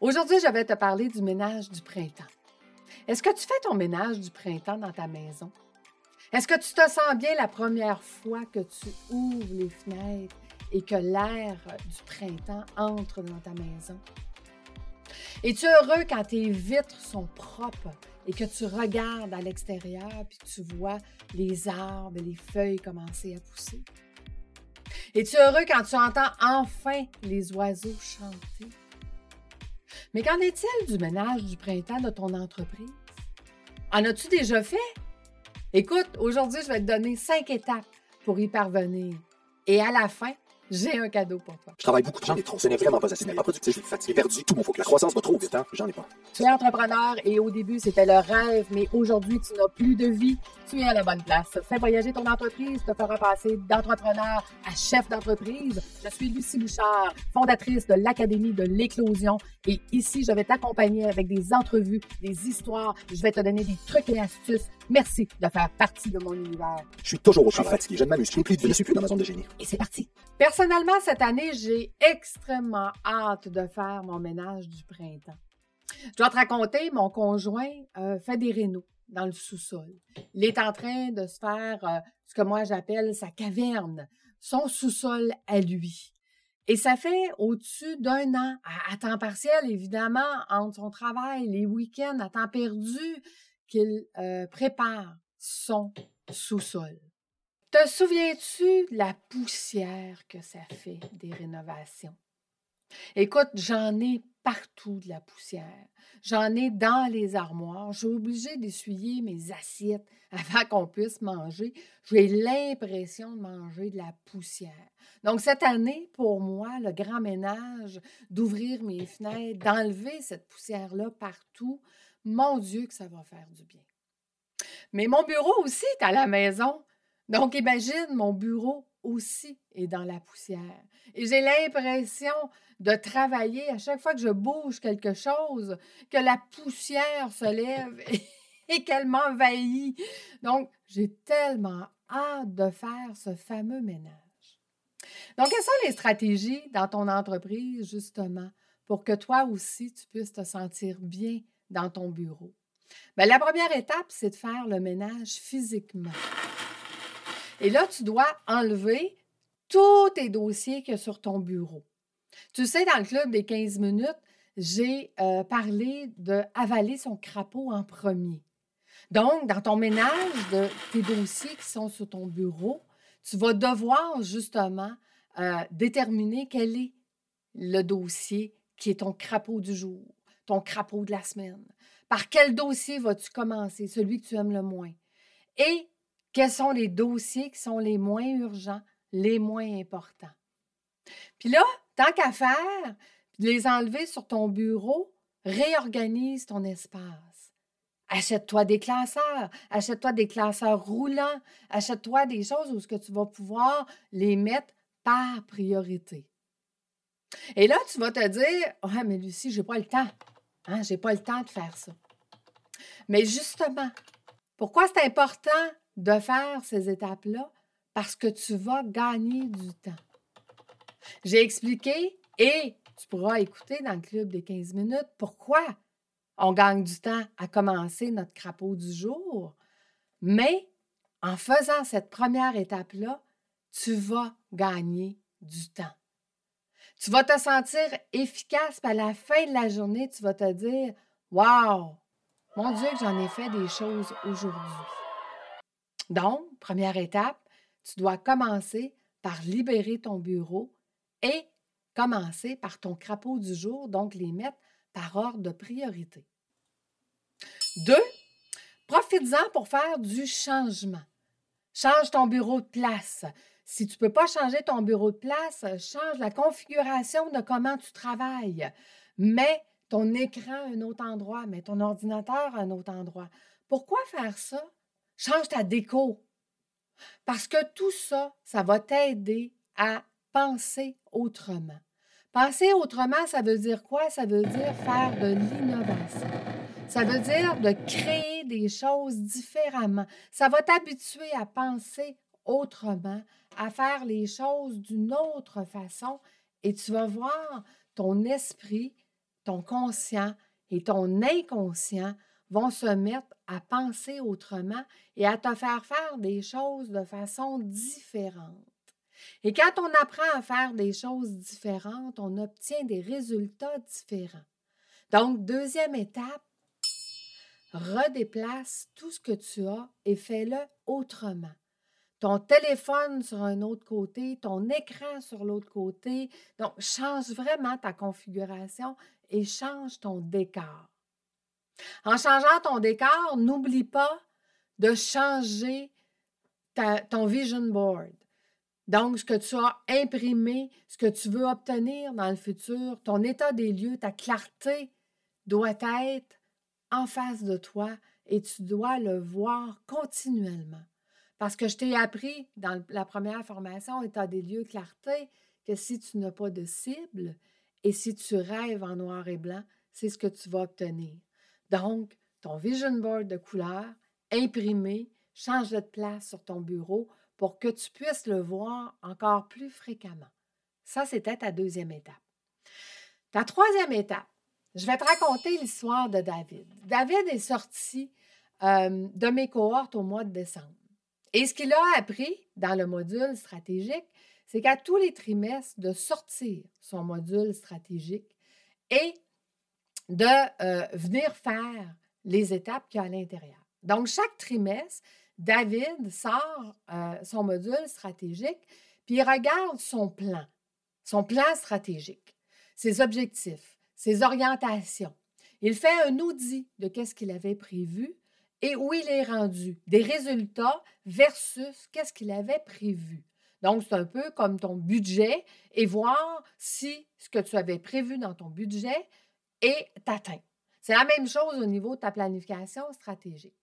Aujourd'hui, je vais te parler du ménage du printemps. Est-ce que tu fais ton ménage du printemps dans ta maison? Est-ce que tu te sens bien la première fois que tu ouvres les fenêtres et que l'air du printemps entre dans ta maison? Es-tu heureux quand tes vitres sont propres et que tu regardes à l'extérieur puis tu vois les arbres et les feuilles commencer à pousser? Es-tu heureux quand tu entends enfin les oiseaux chanter? Mais qu'en est-il du ménage du printemps de ton entreprise? En as-tu déjà fait? Écoute, aujourd'hui, je vais te donner cinq étapes pour y parvenir. Et à la fin, j'ai un cadeau pour toi. Je travaille beaucoup, j'en ai trop. Ce n'est vraiment pas assez. Ce n'est pas productif, je suis fatigué, perdu, tout mon faut que la croissance va trop vite, hein? J'en ai pas. Tu es entrepreneur et au début, c'était le rêve, mais aujourd'hui, tu n'as plus de vie. Tu es à la bonne place. Fais voyager ton entreprise, te fera passer d'entrepreneur à chef d'entreprise. Je suis Lucie Bouchard, fondatrice de l'Académie de l'éclosion et ici, je vais t'accompagner avec des entrevues, des histoires. Je vais te donner des trucs et astuces. Merci de faire partie de mon univers. Je suis toujours au travail, fatigué, je ne m'amuse plus, je ne suis plus dans ma zone de génie. Et c'est parti. Personnellement, cette année, j'ai extrêmement hâte de faire mon ménage du printemps. Je dois te raconter, mon conjoint euh, fait des rénaux dans le sous-sol. Il est en train de se faire euh, ce que moi j'appelle sa caverne, son sous-sol à lui. Et ça fait au-dessus d'un an, à, temps partiel évidemment, entre son travail, les week-ends, à temps perdu, qu'il euh, prépare son sous-sol. Te souviens-tu de la poussière que ça fait des rénovations? Écoute, j'en ai partout de la poussière. J'en ai dans les armoires. Je suis obligée d'essuyer mes assiettes avant qu'on puisse manger. J'ai l'impression de manger de la poussière. Donc, cette année, pour moi, le grand ménage, d'ouvrir mes fenêtres, d'enlever cette poussière-là partout, mon Dieu, que ça va faire du bien. Mais mon bureau aussi est à la maison. Donc, imagine, mon bureau aussi est dans la poussière. Et j'ai l'impression de travailler à chaque fois que je bouge quelque chose, que la poussière se lève et, qu'elle m'envahit. Donc, j'ai tellement hâte de faire ce fameux ménage. Donc, quelles sont les stratégies dans ton entreprise, justement, pour que toi aussi, tu puisses te sentir bien dans ton bureau? Bien, la première étape, c'est de faire le ménage physiquement. Et là, tu dois enlever tous tes dossiers qu'il y a sur ton bureau. Tu sais, dans le club des 15 minutes, j'ai euh, parlé d'avaler son crapaud en premier. Donc, dans ton ménage de tes dossiers qui sont sur ton bureau, tu vas devoir justement euh, déterminer quel est le dossier qui est ton crapaud du jour, ton crapaud de la semaine. Par quel dossier vas-tu commencer, celui que tu aimes le moins? Et quels sont les dossiers qui sont les moins urgents, les moins importants? Puis là, tant qu'à faire, les enlever sur ton bureau, réorganise ton espace. Achète-toi des classeurs, achète-toi des classeurs roulants, achète-toi des choses où ce que tu vas pouvoir les mettre par priorité. Et là, tu vas te dire, ouais, mais Lucie, j'ai pas le temps. Hein, j'ai pas le temps de faire ça. Mais justement, pourquoi c'est important de faire ces étapes-là parce que tu vas gagner du temps. J'ai expliqué et tu pourras écouter dans le club des 15 minutes pourquoi on gagne du temps à commencer notre crapaud du jour. Mais en faisant cette première étape-là, tu vas gagner du temps. Tu vas te sentir efficace, puis à la fin de la journée, tu vas te dire Wow, mon Dieu, que j'en ai fait des choses aujourd'hui. Donc, première étape, tu dois commencer par libérer ton bureau et commencer par ton crapaud du jour, donc les mettre par ordre de priorité. Deux, profites-en pour faire du changement. Change ton bureau de place. Si tu ne peux pas changer ton bureau de place, change la configuration de comment tu travailles. Mets ton écran à un autre endroit, mets ton ordinateur à un autre endroit. Pourquoi faire ça? Change ta déco. Parce que tout ça, ça va t'aider à penser autrement. Penser autrement, ça veut dire quoi? Ça veut dire faire de l'innovation. Ça veut dire de créer des choses différemment. Ça va t'habituer à penser autrement, à faire les choses d'une autre façon et tu vas voir ton esprit, ton conscient et ton inconscient vont se mettre à penser autrement et à te faire faire des choses de façon différente. Et quand on apprend à faire des choses différentes, on obtient des résultats différents. Donc, deuxième étape, redéplace tout ce que tu as et fais-le autrement. Ton téléphone sur un autre côté, ton écran sur l'autre côté. Donc, change vraiment ta configuration et change ton décor. En changeant ton décor, n'oublie pas de changer ton vision board. Donc, ce que tu as imprimé, ce que tu veux obtenir dans le futur, ton état des lieux, ta clarté doit être en face de toi et tu dois le voir continuellement. Parce que je t'ai appris dans la première formation, état des lieux, clarté, que si tu n'as pas de cible et si tu rêves en noir et blanc, c'est ce que tu vas obtenir. Donc, ton vision board de couleur, imprimé, change de place sur ton bureau pour que tu puisses le voir encore plus fréquemment. Ça, c'était ta deuxième étape. Ta troisième étape, je vais te raconter l'histoire de David. David est sorti euh, de mes cohortes au mois de décembre. Et ce qu'il a appris dans le module stratégique, c'est qu'à tous les trimestres, de sortir son module stratégique et de euh, venir faire les étapes qu'il y a à l'intérieur. Donc, chaque trimestre, David sort euh, son module stratégique, puis il regarde son plan, son plan stratégique, ses objectifs, ses orientations. Il fait un audit de qu'est-ce qu'il avait prévu et où il est rendu, des résultats versus qu'est-ce qu'il avait prévu. Donc, c'est un peu comme ton budget et voir si ce que tu avais prévu dans ton budget est atteint. C'est la même chose au niveau de ta planification stratégique.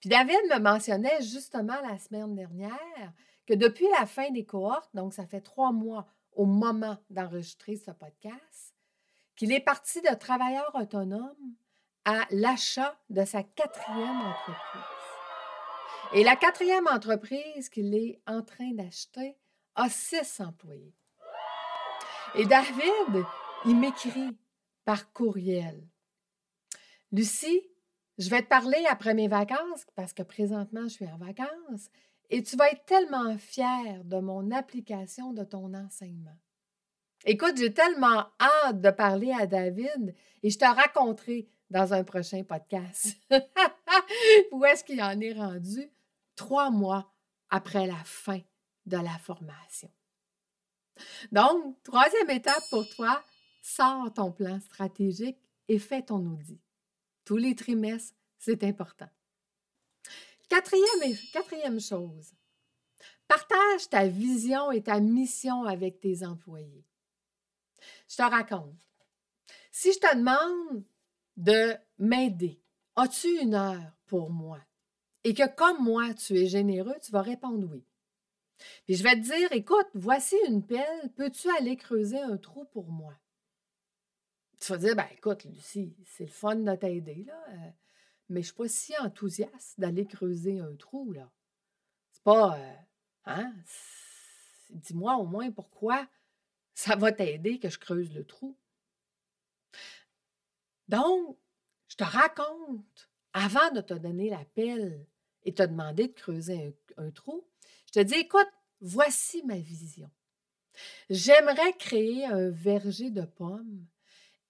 Puis David me mentionnait justement la semaine dernière que depuis la fin des cohortes, donc ça fait trois mois au moment d'enregistrer ce podcast, qu'il est parti de travailleur autonome à l'achat de sa quatrième entreprise. Et la quatrième entreprise qu'il est en train d'acheter a six employés. Et David, il m'écrit par courriel. Lucie, je vais te parler après mes vacances parce que présentement, je suis en vacances et tu vas être tellement fière de mon application de ton enseignement. Écoute, j'ai tellement hâte de parler à David et je te raconterai dans un prochain podcast où est-ce qu'il en est rendu trois mois après la fin de la formation. Donc, troisième étape pour toi, sors ton plan stratégique et fais ton audit tous les trimestres, c'est important. Quatrième, quatrième chose, partage ta vision et ta mission avec tes employés. Je te raconte. Si je te demande de m'aider, as-tu une heure pour moi? Et que comme moi, tu es généreux, tu vas répondre oui. Puis je vais te dire, écoute, voici une pelle, peux-tu aller creuser un trou pour moi? Tu vas dire, ben écoute, Lucie, c'est le fun de t'aider, là, euh, mais je ne suis pas si enthousiaste d'aller creuser un trou, là. C'est pas, euh, hein, dis-moi au moins pourquoi ça va t'aider que je creuse le trou. Donc, je te raconte, avant de te donner l'appel et te demander de creuser un, un trou, je te dis, écoute, voici ma vision. J'aimerais créer un verger de pommes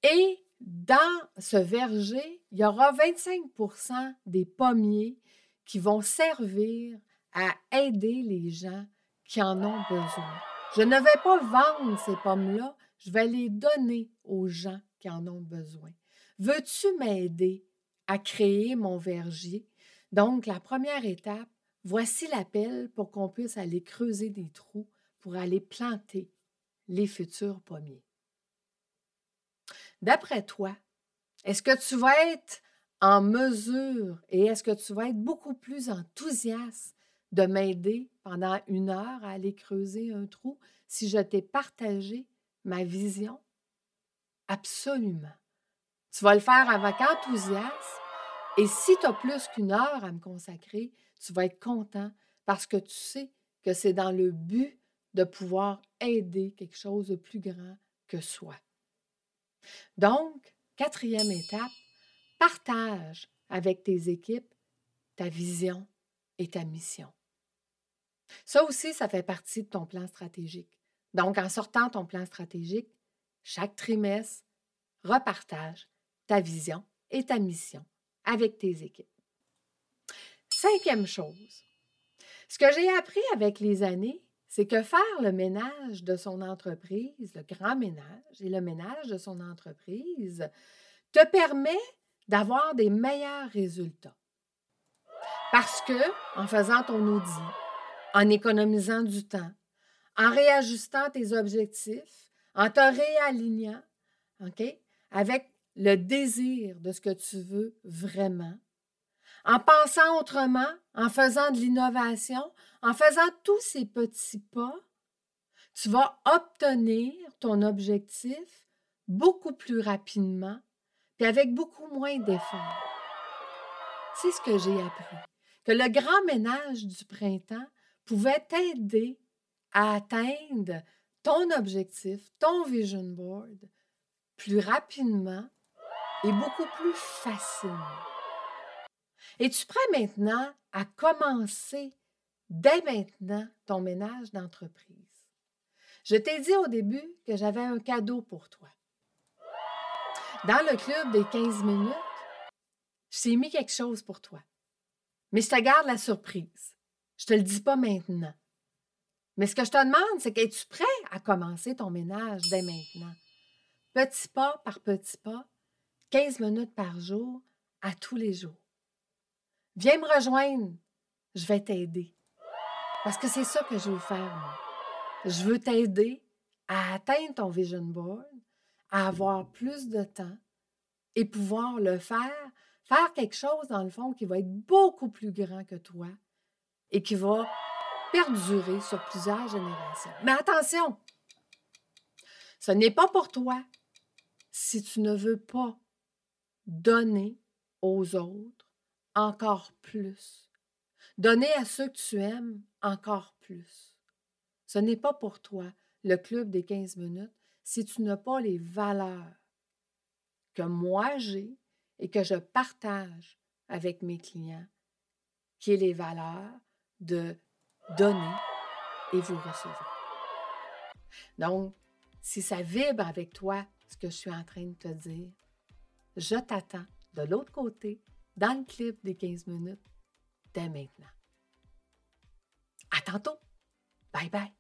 et dans ce verger, il y aura 25% des pommiers qui vont servir à aider les gens qui en ont besoin. Je ne vais pas vendre ces pommes-là, je vais les donner aux gens qui en ont besoin. Veux-tu m'aider à créer mon verger? Donc, la première étape, voici l'appel pour qu'on puisse aller creuser des trous pour aller planter les futurs pommiers. D'après toi, est-ce que tu vas être en mesure et est-ce que tu vas être beaucoup plus enthousiaste de m'aider pendant une heure à aller creuser un trou si je t'ai partagé ma vision? Absolument. Tu vas le faire avec enthousiasme et si tu as plus qu'une heure à me consacrer, tu vas être content parce que tu sais que c'est dans le but de pouvoir aider quelque chose de plus grand que soi. Donc, quatrième étape, partage avec tes équipes ta vision et ta mission. Ça aussi, ça fait partie de ton plan stratégique. Donc, en sortant ton plan stratégique, chaque trimestre, repartage ta vision et ta mission avec tes équipes. Cinquième chose, ce que j'ai appris avec les années, c'est que faire le ménage de son entreprise, le grand ménage et le ménage de son entreprise, te permet d'avoir des meilleurs résultats. Parce que, en faisant ton audit, en économisant du temps, en réajustant tes objectifs, en te réalignant, avec le désir de ce que tu veux vraiment, en pensant autrement, en faisant de l'innovation, en faisant tous ces petits pas, tu vas obtenir ton objectif beaucoup plus rapidement et avec beaucoup moins d'efforts. C'est ce que j'ai appris, que le grand ménage du printemps pouvait t'aider à atteindre ton objectif, ton vision board, plus rapidement et beaucoup plus facilement. Es-tu prêt maintenant à commencer dès maintenant ton ménage d'entreprise? Je t'ai dit au début que j'avais un cadeau pour toi. Dans le club des 15 minutes, je t'ai mis quelque chose pour toi. Mais je te garde la surprise. Je te le dis pas maintenant. Mais ce que je te demande, c'est es-tu prêt à commencer ton ménage dès maintenant? Petit pas par petit pas, 15 minutes par jour, à tous les jours. Viens me rejoindre, je vais t'aider. Parce que c'est ça que je veux faire. Je veux t'aider à atteindre ton vision board, à avoir plus de temps et pouvoir le faire, faire quelque chose dans le fond qui va être beaucoup plus grand que toi et qui va perdurer sur plusieurs générations. Mais attention, ce n'est pas pour toi si tu ne veux pas donner aux autres encore plus. Donner à ceux que tu aimes encore plus. Ce n'est pas pour toi le club des 15 minutes si tu n'as pas les valeurs que moi j'ai et que je partage avec mes clients, qui est les valeurs de donner et vous recevoir. Donc, si ça vibre avec toi, ce que je suis en train de te dire, je t'attends de l'autre côté, dans le clip des 15 minutes, dès maintenant. À tantôt. Bye bye.